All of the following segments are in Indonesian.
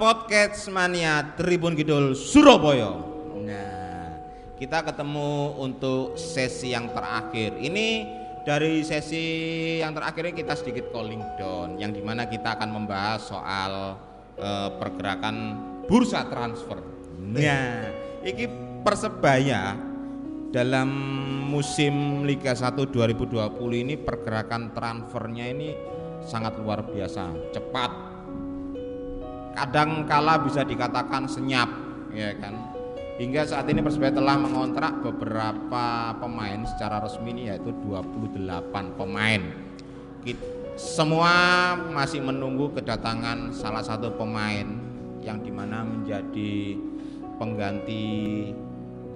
Podcast Mania Tribun Kidul Surabaya. Nah, kita ketemu untuk sesi yang terakhir. Ini dari sesi yang terakhir ini kita sedikit calling down, yang di mana kita akan membahas soal eh, pergerakan bursa transfer. Nah, ini persebaya dalam musim Liga 1 2020 ini pergerakan transfernya ini sangat luar biasa, cepat. Kadang kala bisa dikatakan senyap, ya kan. Hingga saat ini Persebaya telah mengontrak beberapa pemain secara resmi ini yaitu 28 pemain. Semua masih menunggu kedatangan salah satu pemain yang di mana menjadi pengganti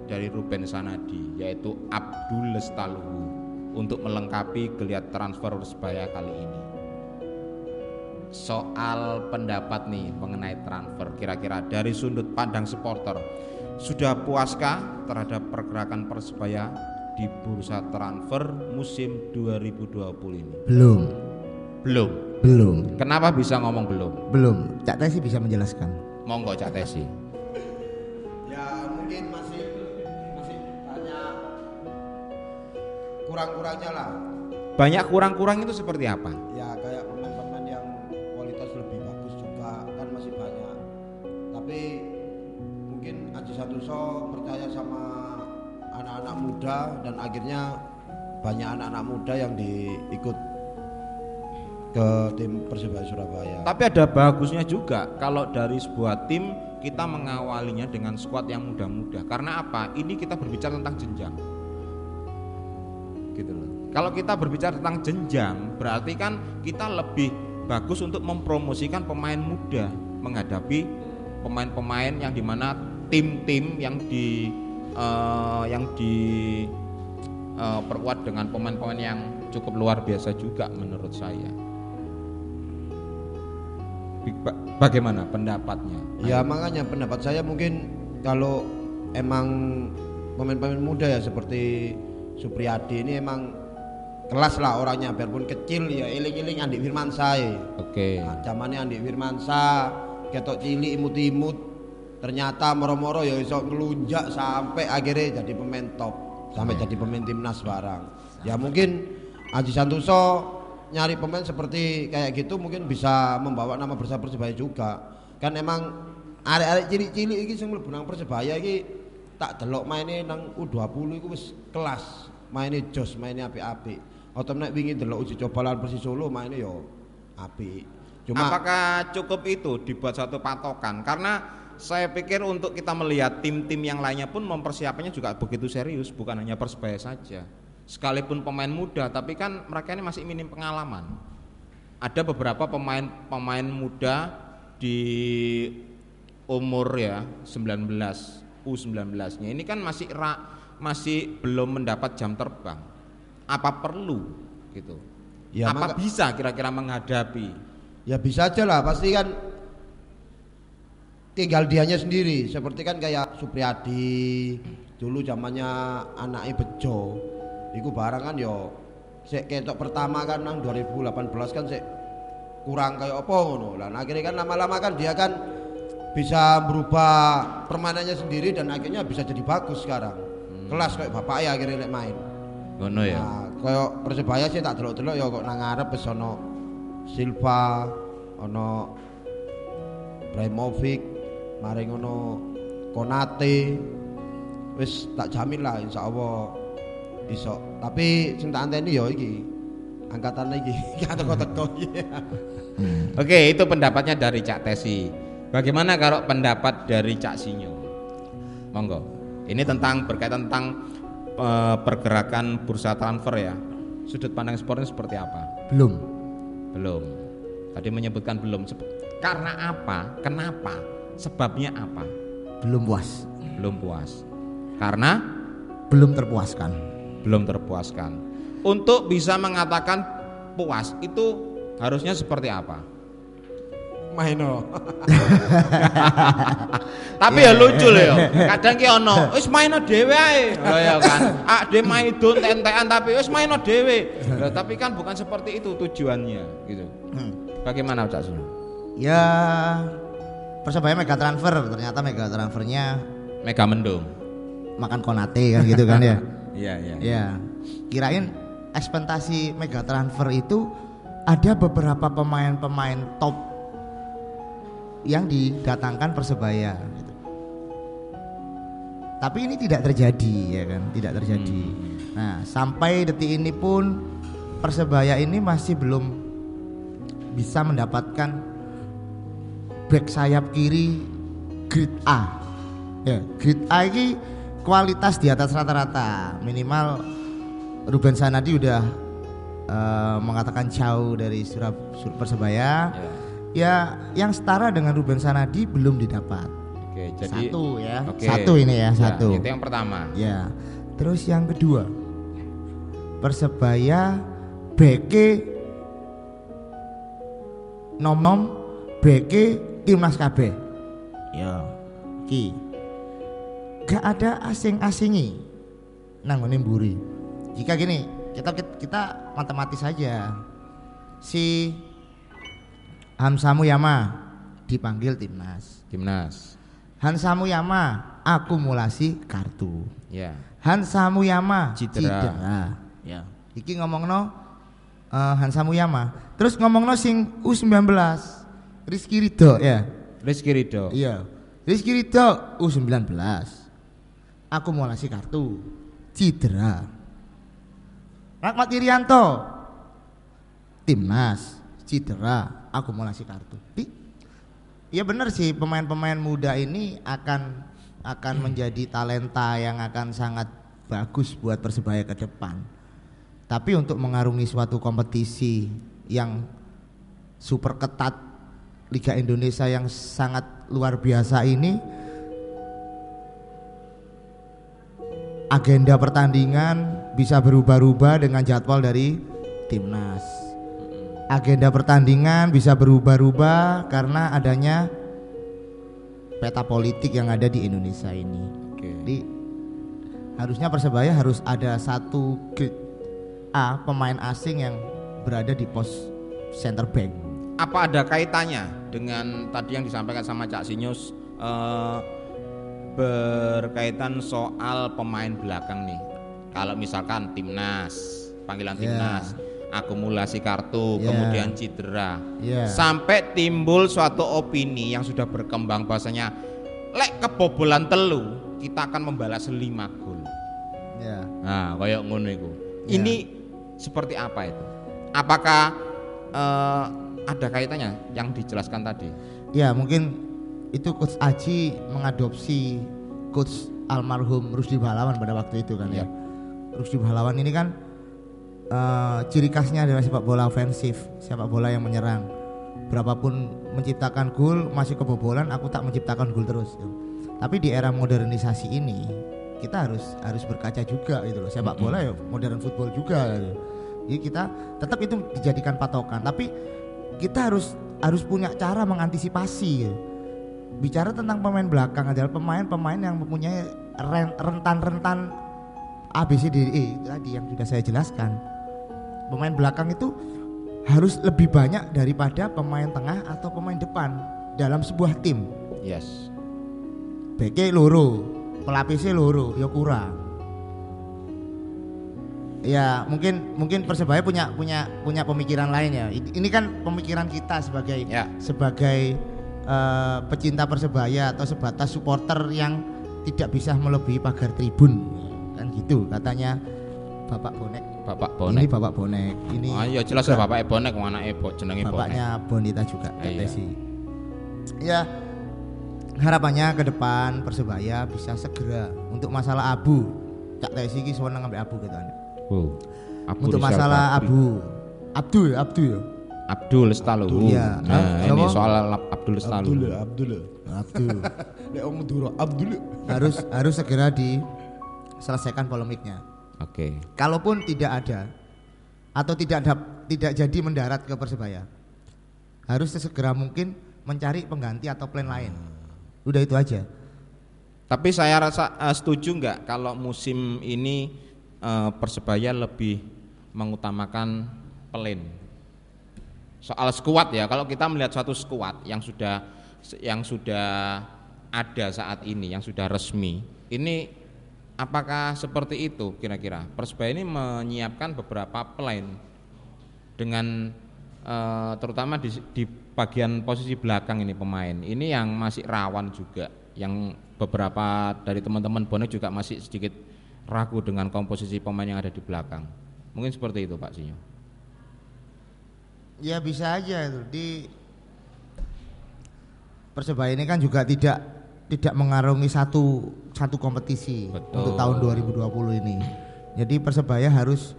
dari Ruben Sanadi yaitu Abdul Lestaluhu untuk melengkapi geliat transfer Persebaya kali ini. Soal pendapat nih mengenai transfer kira-kira dari sudut pandang supporter sudah puaskah terhadap pergerakan Persebaya di bursa transfer musim 2020 ini? Belum, Belum. belum, Kenapa bisa ngomong belum? belum. Cak Tesi bisa menjelaskan. Monggo Cak Tesi. ya mungkin masih masih banyak kurang-kurangnya lah Banyak kurang-kurang itu seperti apa? ya tapi mungkin Aji Santoso percaya sama anak-anak muda dan akhirnya banyak anak-anak muda yang diikut ke tim Persebaya Surabaya Tapi ada bagusnya juga kalau dari sebuah tim kita mengawalinya dengan skuad yang muda-muda. Karena apa? Ini kita berbicara tentang jenjang. Gitu loh. Kalau kita berbicara tentang jenjang, berarti kan kita lebih bagus untuk mempromosikan pemain muda menghadapi pemain-pemain yang di mana tim-tim yang di eh, yang di eh, perkuat dengan pemain-pemain yang cukup luar biasa juga menurut saya. Ba- Bagaimana pendapatnya? Ya makanya pendapat saya mungkin kalau emang pemain-pemain muda ya seperti Supriyadi ini emang kelas lah orangnya biarpun kecil ya iling-iling Andi Firmansyah. Oke. Nah, zamannya Andi Firmansyah ketok cilik imut-imut ternyata moro-moro ya iso ngelunjak sampai akhirnya jadi pemain top sampai jadi pemain timnas barang. Ya mungkin Aji Santoso nyari pemain seperti kayak gitu mungkin bisa membawa nama besar Persebaya juga. Kan emang arek-arek cilik-cilik iki sing mlebu nang Persebaya iki tak delok maine nang U20 iku wis kelas. Maine jos, maine apik-apik. Otom nek wingi delok uji coba lawan Persis Solo maine yo apik. Cuma Apakah cukup itu dibuat satu patokan? Karena saya pikir untuk kita melihat tim-tim yang lainnya pun mempersiapkannya juga begitu serius, bukan hanya Persebaya saja. Sekalipun pemain muda, tapi kan mereka ini masih minim pengalaman. Ada beberapa pemain-pemain muda di umur ya 19 U19-nya ini kan masih ra, masih belum mendapat jam terbang. Apa perlu gitu? Ya, Apa maka- bisa kira-kira menghadapi Ya bisa aja lah, pasti kan tinggal dianya sendiri. Seperti kan kayak Supriyadi, dulu zamannya anaknya Bejo. Iku barang kan yo sik ketok pertama kan nang 2018 kan sik kurang kayak apa ngono. Lah akhirnya kan lama-lama kan dia kan bisa berubah permainannya sendiri dan akhirnya bisa jadi bagus sekarang. Kelas kayak bapak ya akhirnya main. ngono ya Nah, koyo Persebaya sih tak delok-delok ya kok nang ngarep wis ana Silva, ana Ibrahimovic, mari ngono Konate. Wis tak jamin lah insyaallah iso. Tapi sing tak anteni ya iki. Angkatan iki teko-teko iya. Oke, itu pendapatnya dari Cak Tesi. Bagaimana kalau pendapat dari Cak Sinyo? Monggo. Ini tentang berkaitan tentang eh, pergerakan bursa transfer ya. Sudut pandang sportnya seperti apa? Belum. Belum. Tadi menyebutkan belum. Karena apa? Kenapa? Sebabnya apa? Belum puas. Belum puas. Karena Belum terpuaskan. belum terpuaskan. Untuk bisa mengatakan puas itu harusnya seperti apa? Maino. Tapi ya lucu loh ya. Kadang ki ono, wis maino dhewe ae. Lho ya kan. Ah, dhe main don entekan tapi wis maino dhewe. Lah tapi kan bukan seperti itu tujuannya gitu. Bagaimana Cak Sun? Ya Persebaya mega transfer, ternyata mega transfernya Mega Mendung. makan konate kan gitu kan ya. Iya, iya. Ya, kirain ekspektasi mega transfer itu ada beberapa pemain-pemain top yang didatangkan persebaya. gitu. Tapi ini tidak terjadi ya kan, tidak terjadi. Nah, sampai detik ini pun persebaya ini masih belum bisa mendapatkan back sayap kiri grade A. Ya, grade A ini kualitas di atas rata-rata. Minimal Ruben Sanadi udah eh, mengatakan jauh dari Surab Sur Persebaya. Ya. Ya, yang setara dengan Ruben Sanadi belum didapat. Oke, jadi satu ya, Oke. satu ini ya, satu. itu yang pertama. Ya, terus yang kedua Persebaya BK nom nom BK timnas KB. Ya, ki. Gak ada asing-asingi nanggone mburi. Jika gini, kita kita matematis saja. Si Hamsa Muyama dipanggil timnas. Timnas. Hansa Muyama akumulasi kartu. Ya. Hansa Muyama Cedera. cedera. Ya. Iki ngomongno eh, Hansa Muyama. Terus ngomongno sing U19 Rizky Ridho ya. Rizky Ridho. Iya. Rizky Ridho U19. Akumulasi kartu. Cedera. Rahmat Irianto timnas cedera akumulasi kartu. Di, ya benar sih pemain-pemain muda ini akan akan menjadi talenta yang akan sangat bagus buat persebaya ke depan. Tapi untuk mengarungi suatu kompetisi yang super ketat Liga Indonesia yang sangat luar biasa ini agenda pertandingan bisa berubah-ubah dengan jadwal dari timnas. Agenda pertandingan bisa berubah-ubah karena adanya peta politik yang ada di Indonesia ini. Oke. Jadi harusnya Persebaya harus ada satu A pemain asing yang berada di pos center back. Apa ada kaitannya dengan tadi yang disampaikan sama Cak Sinyus eh, berkaitan soal pemain belakang nih? Kalau misalkan timnas, panggilan Ya. timnas, akumulasi kartu, Ya. kemudian cedera, Ya. sampai timbul suatu opini yang sudah berkembang bahasanya, lek kebobolan telu, kita akan membalas 5 gol. Ya. Nah, kayak ngono iku. Ya. Ini seperti apa itu? Apakah eh, ada kaitannya yang dijelaskan tadi? Ya mungkin itu coach Aji mengadopsi coach almarhum Rusdi Pahlawan pada waktu itu kan ya. Ya. Rusdi Pahlawan ini kan eh, ciri khasnya adalah sepak bola ofensif, sepak bola yang menyerang. Berapapun menciptakan gol masih kebobolan, aku tak menciptakan gol terus. Tapi di era modernisasi ini kita harus harus berkaca juga gitu loh. Sepak bola ya modern football juga. Gitu. Jadi kita tetap itu dijadikan patokan, tapi kita harus harus punya cara mengantisipasi. gitu. Bicara tentang pemain belakang adalah pemain-pemain yang mempunyai ren- rentan-rentan ABCDE tadi yang sudah saya jelaskan. Pemain belakang itu harus lebih banyak daripada pemain tengah atau pemain depan dalam sebuah tim. Yes. Beke loro, pelapisnya loro, ya kurang. Ya mungkin mungkin persebaya punya punya punya pemikiran lain ya. Ini kan pemikiran kita sebagai Ya. sebagai eh, pecinta persebaya atau sebatas supporter yang tidak bisa melebihi pagar tribun kan gitu katanya Bapak Bonek. Bapak Ini bonek. Bapak Bonek. Ini Ah, ya jelas lah bapak bonek, mana ebo jenenge bonek. bapaknya Bonita juga Kak Iya. Ya harapannya ke depan persebaya bisa segera untuk masalah abu. Cak Desi ini seneng ngambil abu gitu kan. Wow. Abdul Untuk masalah abu. Abdul, Abdul ya. Abdul Staluhu. Iya. Nah, Hah? ini soal Abdul Staluhu. Abdul. Abdul. Nek om Madura Abdul. harus harus segera diselesaikan polemiknya. Oke. Kalaupun tidak ada atau tidak ada, tidak jadi mendarat ke Persebaya, harus sesegera mungkin mencari pengganti atau plan lain. Udah itu aja. Tapi saya rasa eh, setuju nggak kalau musim ini eh, Persebaya lebih mengutamakan pelin. Soal skuad ya, kalau kita melihat suatu skuad yang sudah yang sudah ada saat ini, yang sudah resmi, ini apakah seperti itu kira-kira? Persebaya ini menyiapkan beberapa plan dengan eh, terutama di, di bagian posisi belakang ini pemain. Ini yang masih rawan juga, yang beberapa dari teman-teman bonek juga masih sedikit ragu dengan komposisi pemain yang ada di belakang. Mungkin seperti itu Pak Sinyo. Ya bisa aja itu di Persebaya ini kan juga tidak tidak mengarungi satu satu kompetisi Betul. untuk tahun 2020 ini. Jadi Persebaya harus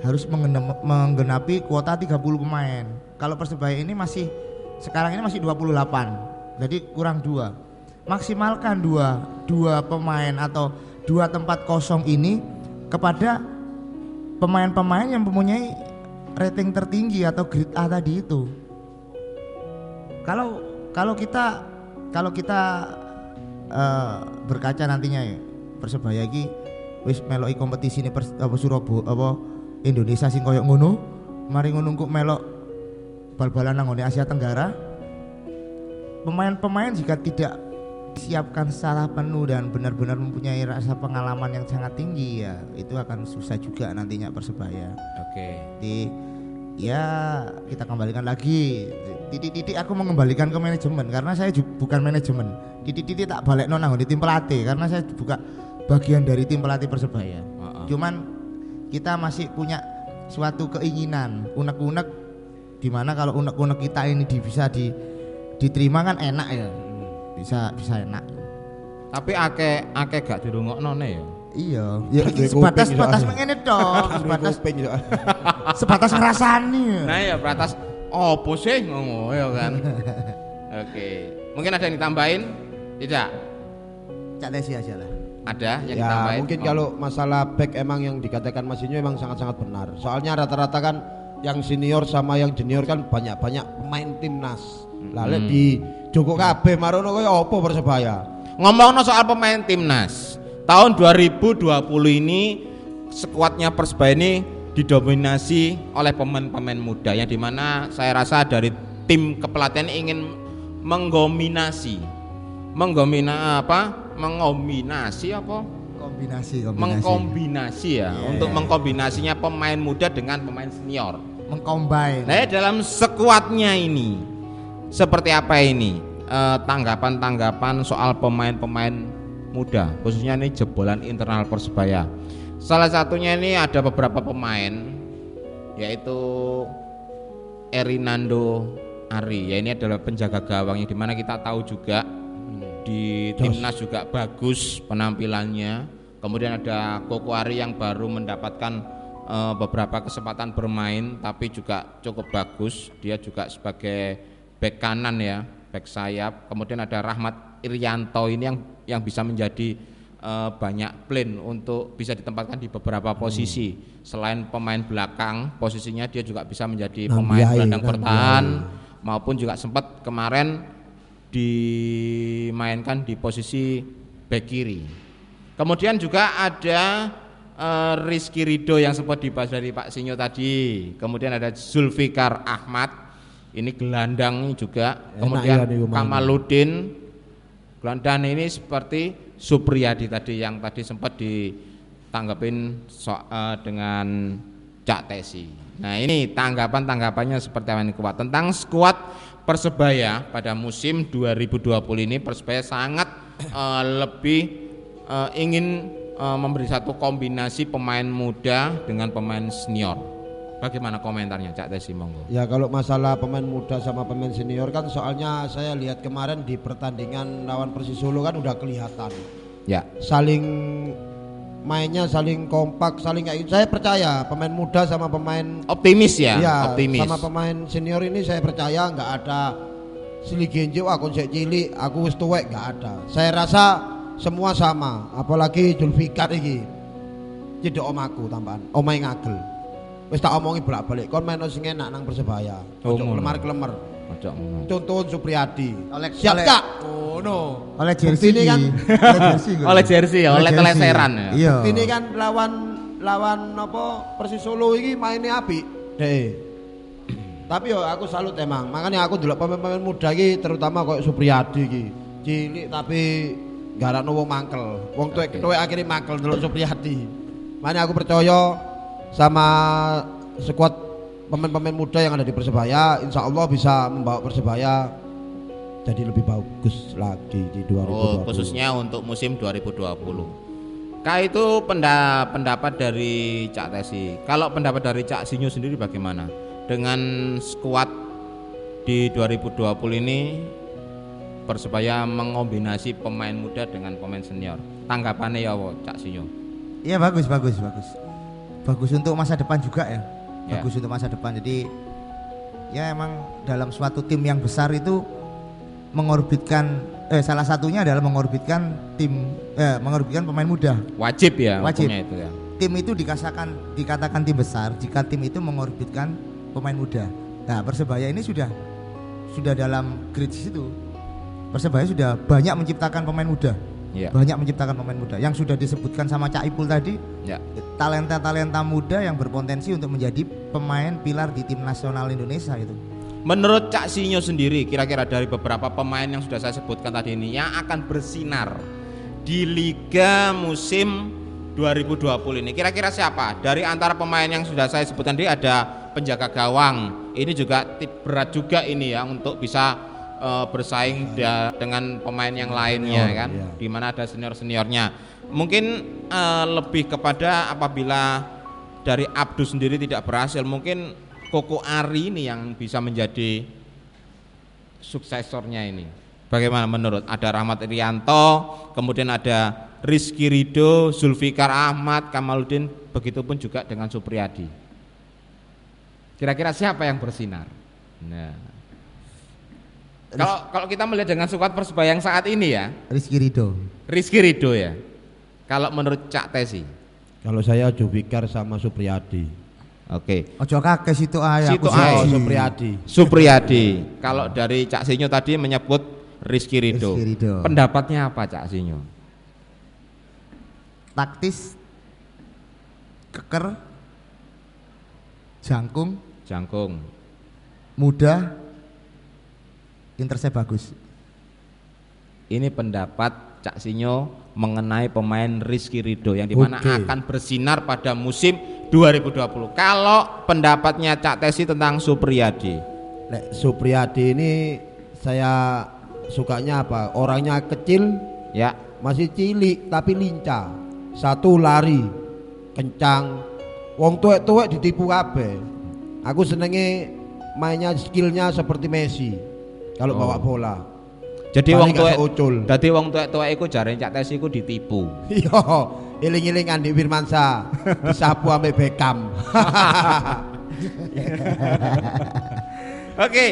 harus menggenapi kuota 30 pemain. Kalau Persebaya ini masih sekarang ini masih 28. Jadi kurang dua. Maksimalkan dua dua pemain atau dua tempat kosong ini kepada pemain-pemain yang mempunyai rating tertinggi atau grade A tadi itu. Kalau kalau kita kalau kita eh, berkaca nantinya ya Persebaya iki wis meloki kompetisi ini pers, apa Surabaya apa Indonesia sing koyo ngono, mari ngono kok melok bal-balan nang Asia Tenggara. Pemain-pemain jika tidak disiapkan secara penuh dan benar-benar mempunyai rasa pengalaman yang sangat tinggi ya itu akan susah juga nantinya Persebaya. Oke. Di ya kita kembalikan lagi. Titik-titik aku mengembalikan ke manajemen karena saya ju- bukan manajemen. Titik-titik tak balik nonang di tim pelatih karena saya buka bagian dari tim pelatih persebaya. Heeh. cuman kita masih punya suatu keinginan unek-unek di mana kalau unek-unek kita ini di- bisa di, diterima kan enak ya. Bisa bisa enak. Tapi ake ake gak dirungokno ne ya. iya. Ya, sebatas sebatas mengene toh sebatas. Sebatas ngerasani Nah ya beratas opo sih ngono ya kan. Oke. Mungkin ada yang ditambahin? Tidak. Cak Desi aja lah Ada yang ya ditambahin? mungkin Oh. kalau masalah back emang yang dikatakan Mas Inyo emang sangat-sangat benar. Soalnya rata-rata kan yang senior sama yang junior kan banyak-banyak pemain timnas. Lalu Hmm. di Joko kabeh marono kaya apa Persebaya? ngomong soal pemain timnas tahun 2020 ini skuadnya Persebaya ini didominasi oleh pemain-pemain muda yang di mana saya rasa dari tim kepelatihan ingin menggominasi. Menggomina apa? Mengombinasi apa? Kombinasi kombinasi. Mengkombinasi ya Iya. untuk mengkombinasinya pemain muda dengan pemain senior. Mengcombine. Nah, dalam sekuatnya ini seperti apa ini? Eh, tanggapan-tanggapan soal pemain-pemain muda, khususnya ini jebolan internal Persebaya. Salah satunya ini ada beberapa pemain yaitu Erinando Ari. Ya ini adalah penjaga gawang yang di mana kita tahu juga di timnas juga bagus penampilannya. Kemudian ada Koko Ari yang baru mendapatkan eh, beberapa kesempatan bermain tapi juga cukup bagus. Dia juga sebagai back kanan ya, back sayap. Kemudian ada Rahmat Irianto ini yang yang bisa menjadi eh, banyak plan untuk bisa ditempatkan di beberapa posisi. Selain pemain belakang, posisinya dia juga bisa menjadi Nang pemain biayi, gelandang bertahan maupun juga sempat kemarin dimainkan di posisi back kiri. Kemudian juga ada eh, Rizky Rido yang sempat dibahas dari Pak Sinyo tadi. Kemudian ada Zulfikar Ahmad, ini gelandang juga. Enak Kemudian ya. Kamaludin, gelandang ini seperti Supriyadi tadi yang tadi sempat ditanggapin so, eh, dengan Cak Tesi. Nah ini tanggapan-tanggapannya seperti apa ini kuat tentang skuad Persebaya pada musim 2020 ini Persebaya sangat eh, lebih eh, ingin eh, memberi satu kombinasi pemain muda dengan pemain senior. Bagaimana komentarnya Cak Tesi monggo? Ya kalau masalah pemain muda sama pemain senior kan soalnya saya lihat kemarin di pertandingan lawan Persis Solo kan udah kelihatan Ya, saling mainnya saling kompak saling kayak gitu. Saya percaya pemain muda sama pemain optimis ya, Iya, optimis. sama pemain senior ini saya percaya nggak ada silih genjo aku sik cilik aku wis tuwek nggak ada. Saya rasa semua sama, apalagi Julfikar iki. Cedok om aku tambahan, omai ngagel. Wis tak omongi bolak-balik, kon main sing enak nang Persebaya. Ojo ngono. kelemar-kelemar. Ojo ngono. Contoh Supriyadi. Oleh- Siap? Oh no. oleh jersey ini kan- oleh jersey gue. Oleh jersey ya, oleh teleseran ya. iya Ini kan lawan lawan apa Persis Solo iki mainnya api. Deh. Tapi yo aku salut emang. Makanya aku dulu pemain-pemain muda iki terutama kayak Supriyadi iki. Cilik tapi garakno wong mangkel. Wong tuwek Oke. tuwek akhirnya mangkel dulu Supriyadi. Makanya aku percaya sama skuad pemain-pemain muda yang ada di Persebaya, insya Allah bisa membawa Persebaya jadi lebih bagus lagi di 2020. Oh, khususnya untuk musim 2020. Kak itu penda- pendapat dari Cak Tesi. Kalau pendapat dari Cak Sinyo sendiri bagaimana? Dengan skuad di 2020 ini Persebaya mengombinasi pemain muda dengan pemain senior. Tanggapannya ya apa, Cak Sinyo? Iya bagus bagus bagus. Bagus untuk masa depan juga ya. Ya. Bagus untuk masa depan. Jadi ya emang dalam suatu tim yang besar itu mengorbitkan eh salah satunya adalah mengorbitkan tim eh mengorbitkan pemain muda. Wajib ya Wajib. itu ya. Tim itu dikatakan dikatakan tim besar jika tim itu mengorbitkan pemain muda. Nah, Persebaya ini sudah sudah dalam grade situ. Persebaya sudah banyak menciptakan pemain muda. Iya. Banyak menciptakan pemain muda yang sudah disebutkan sama Cak Ipul tadi Ya. talenta-talenta muda yang berpotensi untuk menjadi pemain pilar di tim nasional Indonesia itu. Menurut Cak Sinyo sendiri, kira-kira dari beberapa pemain yang sudah saya sebutkan tadi ini yang akan bersinar di Liga musim 2020 ini, kira-kira siapa? Dari antara pemain yang sudah saya sebutkan tadi ada penjaga gawang. Ini juga berat juga ini ya untuk bisa eh, bersaing da- dengan pemain yang lainnya Senior, kan, iya. di mana ada senior-seniornya. Mungkin eh, lebih kepada apabila dari Abdus sendiri tidak berhasil, mungkin Koko Ari ini yang bisa menjadi suksesornya ini. Bagaimana menurut? Ada Rahmat Irianto, kemudian ada Rizky Rido, Zulfikar Ahmad, Kamaluddin, begitupun juga dengan Supriyadi. Kira-kira siapa yang bersinar? Nah, kalau kalau kita melihat dengan skuad Persebaya yang saat ini ya, Rizky Rido. Rizky Rido ya. Kalau menurut Cak Tesi, Kalau saya Jubikar sama Supriyadi. oke. Ojo kakek situ aja. Situ ae. Oh. Supriyadi. Supriyadi. Kalau dari Cak Sinyo tadi menyebut Rizky Rido. Rizky Ridho. Pendapatnya apa Cak Sinyo? Taktis, keker, jangkung, Jangkung. muda, intercept bagus. Ini pendapat Cak Sinyo mengenai pemain Rizky Rido yang di mana Oke. akan bersinar pada musim 2020. Kalau pendapatnya Cak Tesi tentang Supriyadi, Lek Supriyadi ini saya sukanya apa? Orangnya kecil, ya masih cilik tapi lincah. Satu lari kencang. Wong tuwek-tuwek ditipu kabeh. Aku senenge mainnya skillnya seperti Messi kalau Oh. bawa bola. jadi wong tuwek, seucul. dadi wong tuwek-tuwek iku jarene Cak Tesi iku ditipu. Iya, iling-iling Andi Firmansyah disapu ambek Beckham. Oke,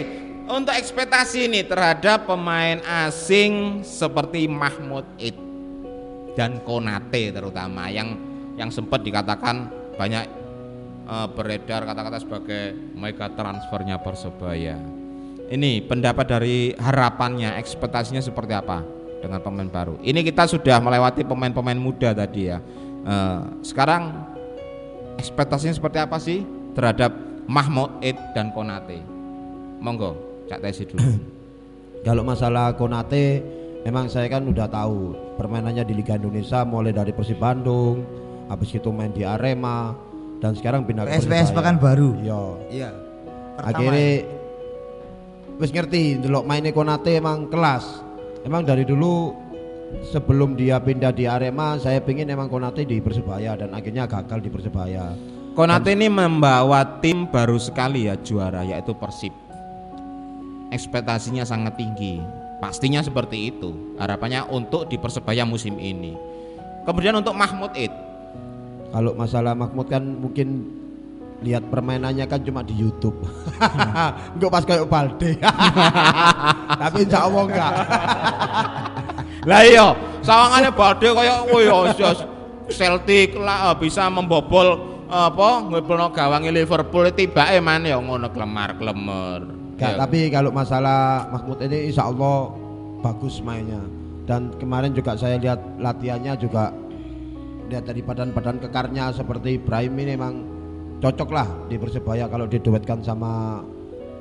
untuk ekspektasi ini terhadap pemain asing seperti Mahmud Id dan Konate terutama yang yang sempat dikatakan banyak eh, beredar kata-kata sebagai mega transfernya Persebaya. Ini pendapat dari harapannya, ekspektasinya seperti apa dengan pemain baru. Ini kita sudah melewati pemain-pemain muda tadi ya. Eh, sekarang ekspektasinya seperti apa sih terhadap Mahmud Id dan Konate? Monggo, Cak Tesi dulu. Kalau masalah Konate memang saya kan udah tahu permainannya di Liga Indonesia mulai dari Persib Bandung, habis itu main di Arema dan sekarang pindah ke PSPS Persebaya. Pekanbaru. Iya. Iya. Akhirnya wis ngerti delok mainnya Konate emang kelas. Emang dari dulu sebelum dia pindah di Arema saya pingin emang Konate di Persebaya dan akhirnya gagal di Persebaya. Konate ini membawa tim baru sekali ya juara yaitu Persib. Ekspektasinya sangat tinggi. Pastinya seperti itu. Harapannya untuk di Persebaya musim ini. Kemudian untuk Mahmud Id, Kalau masalah Mahmud kan mungkin lihat permainannya kan cuma di YouTube. Enggak pas kayak Balde. Tapi insya Allah enggak. Lah iya, sawangannya Balde kaya koyo Celtic lah eh, bisa membobol eh, apa ngebelno gawangi Liverpool tibake man ya ngono klemar-klemer. Enggak, Ya. tapi kalau masalah Mahmud ini insya Allah bagus mainnya. Dan kemarin juga saya lihat latihannya juga lihat dari badan-badan kekarnya seperti Ibrahim ini memang cocok lah di Persebaya kalau diduetkan sama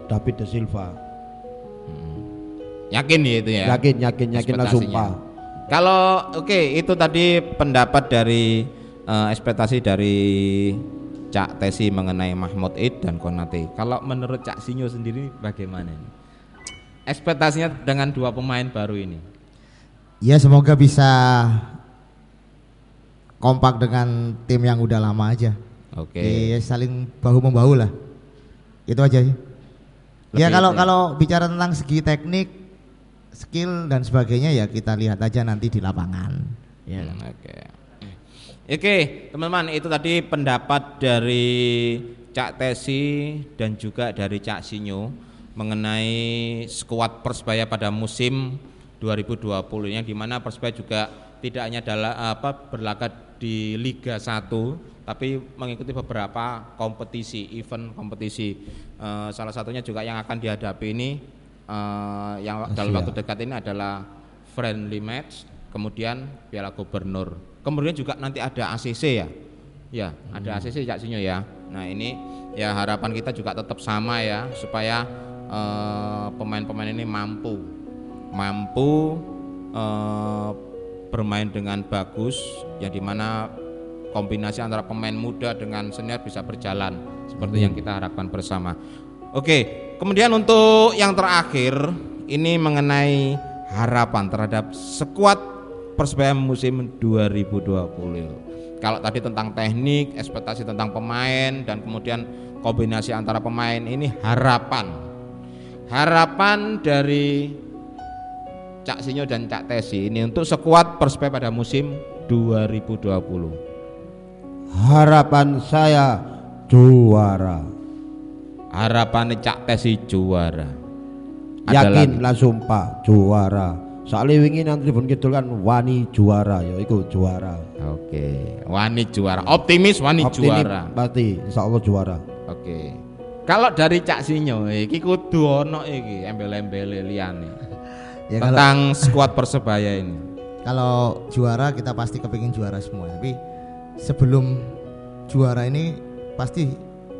David De Silva. Yakin ya itu ya? Yakin, yakin, yakin lah sumpah. Kalau oke itu tadi pendapat dari eh, ekspektasi dari Cak Tesi mengenai Mahmud Id dan Konate. Kalau menurut Cak Sinyo sendiri bagaimana ini? Ekspektasinya dengan dua pemain baru ini. Ya semoga bisa kompak dengan tim yang udah lama aja. Oke. Ya, saling bahu membahu lah. Itu aja sih. ya Lebih kalau itu ya. kalau bicara tentang segi teknik, skill dan sebagainya ya kita lihat aja nanti di lapangan. Ya. Hmm, Oke. Oke, teman-teman, itu tadi pendapat dari Cak Tesi dan juga dari Cak Sinyo mengenai skuad Persebaya pada musim 2020 yang di mana Persebaya juga tidak hanya dalam apa berlaga di Liga 1 tapi mengikuti beberapa kompetisi, event kompetisi. Eh, salah satunya juga yang akan dihadapi ini eh, yang dalam Asia. waktu dekat ini adalah friendly match, kemudian Piala Gubernur. Kemudian juga nanti ada ACC ya. Ya, ada ACC Cak Sinyo ya. Nah, ini ya harapan kita juga tetap sama ya supaya eh, pemain-pemain ini mampu mampu eh, bermain dengan bagus yang di mana kombinasi antara pemain muda dengan senior bisa berjalan seperti yang kita harapkan bersama. Oke, kemudian untuk yang terakhir ini mengenai harapan terhadap skuad Persebaya musim 2020. Kalau tadi tentang teknik, ekspektasi tentang pemain dan kemudian kombinasi antara pemain ini harapan. Harapan dari Cak Sinyo dan Cak Tesi ini untuk skuad Persebaya pada musim 2020. Harapan saya juara. Harapan Cak Tesi juara. Yakin lah sumpah juara. Soalnya wingi nang Tribun Kidul kan wani juara ya iku juara. Oke, wani juara. Optimis wani Optimis juara. Berarti insya Allah juara. Oke. Kalau dari Cak Sinyo iki kudu ono iki embel-embel liyane. Ya, kalau- tentang skuad Persebaya ini. Kalau juara kita pasti kepingin juara semua. Tapi sebelum juara ini pasti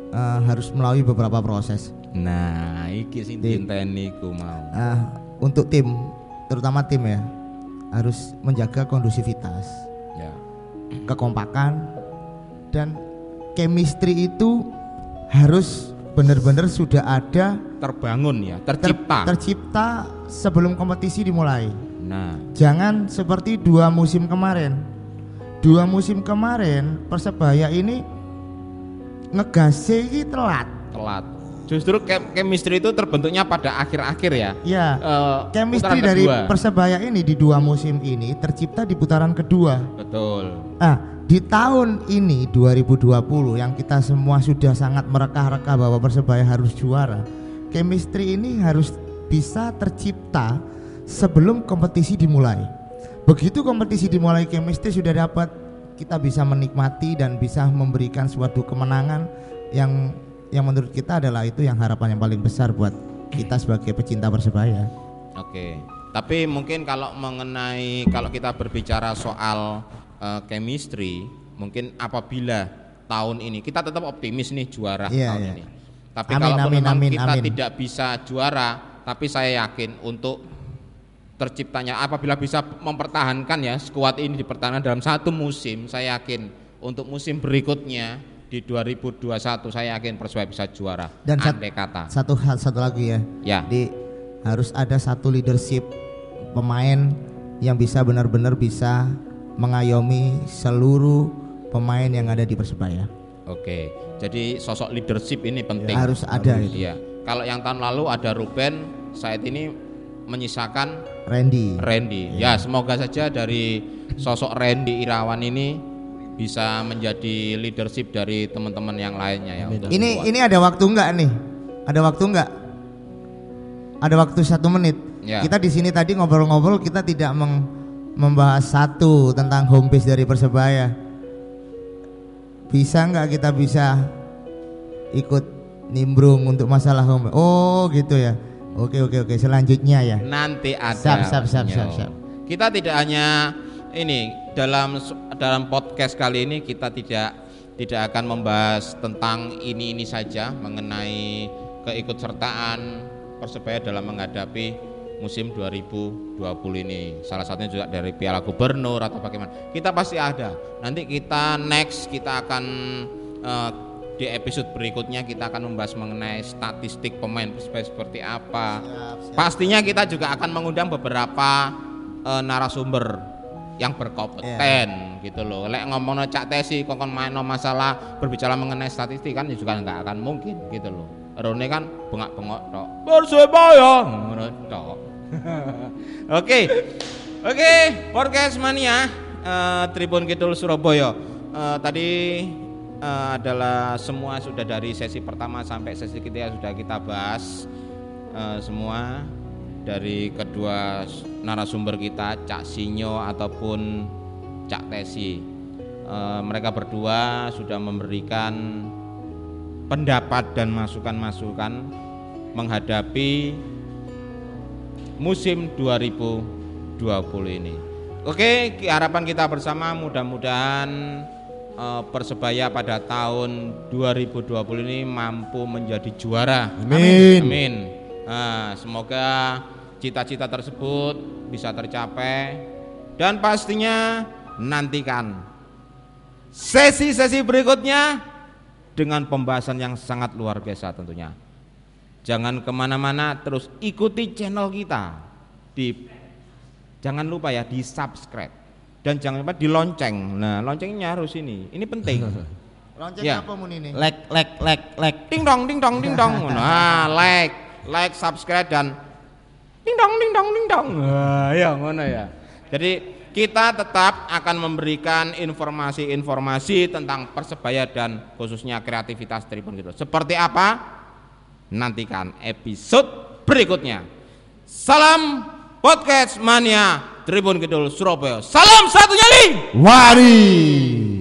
eh, harus melalui beberapa proses. Nah, iki sing Di- dinteni ku mau. Ah, untuk tim, terutama tim ya, harus menjaga kondusivitas, Ya. kekompakan, dan chemistry itu harus benar-benar sudah ada Terbangun ya, ter- tercipta. tercipta sebelum kompetisi dimulai. nah, Jangan seperti dua musim kemarin. Dua musim kemarin Persebaya ini ngegase ini telat. telat. Justru ke- chemistry itu terbentuknya pada akhir-akhir ya. Ya, Eh, chemistry dari kedua. Persebaya ini di dua musim ini tercipta di putaran kedua. Betul. Ah, di tahun ini 2020 yang kita semua sudah sangat mereka-reka bahwa Persebaya harus juara. Chemistry ini harus bisa tercipta sebelum kompetisi dimulai. Begitu kompetisi dimulai, chemistry sudah dapat, kita bisa menikmati dan bisa memberikan suatu kemenangan yang yang menurut kita adalah itu yang harapan yang paling besar buat kita sebagai pecinta Persebaya. Oke. Tapi mungkin kalau mengenai kalau kita berbicara soal eh, chemistry, mungkin apabila tahun ini kita tetap optimis nih juara Iya, tahun iya. ini. Tapi kalau memang amin, kita amin. tidak bisa juara, tapi saya yakin untuk terciptanya apabila bisa mempertahankan ya skuad ini dipertahankan dalam satu musim, saya yakin untuk musim berikutnya di 2021 saya yakin Persebaya bisa juara. Dan andai kata. Satu hal satu lagi ya. Ya. Di harus ada satu leadership pemain yang bisa benar-benar bisa mengayomi seluruh pemain yang ada di Persebaya. Oke, jadi sosok leadership ini penting. Harus ada. Iya. Kalau yang tahun lalu ada Ruben, saat ini menyisakan Randy. Randy. Ya, semoga saja dari sosok Randy Irawan ini bisa menjadi leadership dari teman-teman yang lainnya ya. Ini membuat- ini ada waktu enggak nih? Ada waktu enggak? Ada waktu satu menit. Ya. Kita di sini tadi ngobrol-ngobrol kita tidak meng- membahas satu tentang home base dari Persebaya. Bisa nggak kita bisa ikut nimbrung untuk masalah home? Oh gitu ya. Oke oke oke. Selanjutnya ya. nanti ada. Siap, Yo. siap, siap. Kita tidak hanya ini dalam dalam podcast kali ini kita tidak tidak akan membahas tentang ini ini saja mengenai keikutsertaan Persebaya dalam menghadapi musim 2020 ini. Salah satunya juga dari Piala Gubernur atau bagaimana. Kita pasti ada. Nanti kita next kita akan eh, di episode berikutnya kita akan membahas mengenai statistik pemain Persebaya seperti apa. Pastinya kita juga akan mengundang beberapa eh, narasumber yang berkompeten gitu loh. Lek ngomong cak tesi kongkon main masalah berbicara mengenai statistik kan juga nggak akan mungkin gitu loh. Rone kan bengak-bengok tok. Persebaya ngono tok. Oke. Oke, podcast mania eh, Tribun Kidul Surabaya. Eh, tadi eh, adalah semua sudah dari sesi pertama sampai sesi ketiga sudah kita bahas eh, semua dari kedua narasumber kita Cak Sinyo ataupun Cak Tesi. Eh, mereka berdua sudah memberikan pendapat dan masukan-masukan menghadapi musim 2020 ini. Oke, harapan kita bersama mudah-mudahan eh, Persebaya pada tahun 2020 ini mampu menjadi juara. Amin. Amin. Nah, semoga cita-cita tersebut bisa tercapai dan pastinya nantikan sesi-sesi berikutnya dengan pembahasan yang sangat luar biasa tentunya. Jangan ke mana-mana, terus ikuti channel kita di jangan lupa ya di subscribe dan jangan lupa di lonceng. Nah loncengnya harus ini, ini penting. Loncengnya Ya. apa mun ini? Like like like like. ding dong, ding dong, ding dong. Nah like, like, subscribe dan ding dong, ding dong, ding dong. Nah, ya ngono ya. Jadi kita tetap akan memberikan informasi-informasi tentang persebaya dan khususnya kreativitas Tribun Kidul. Seperti apa? Nantikan episode berikutnya. Salam podcast mania Tribun Kidul Surabaya. Salam satu nyali. Wari.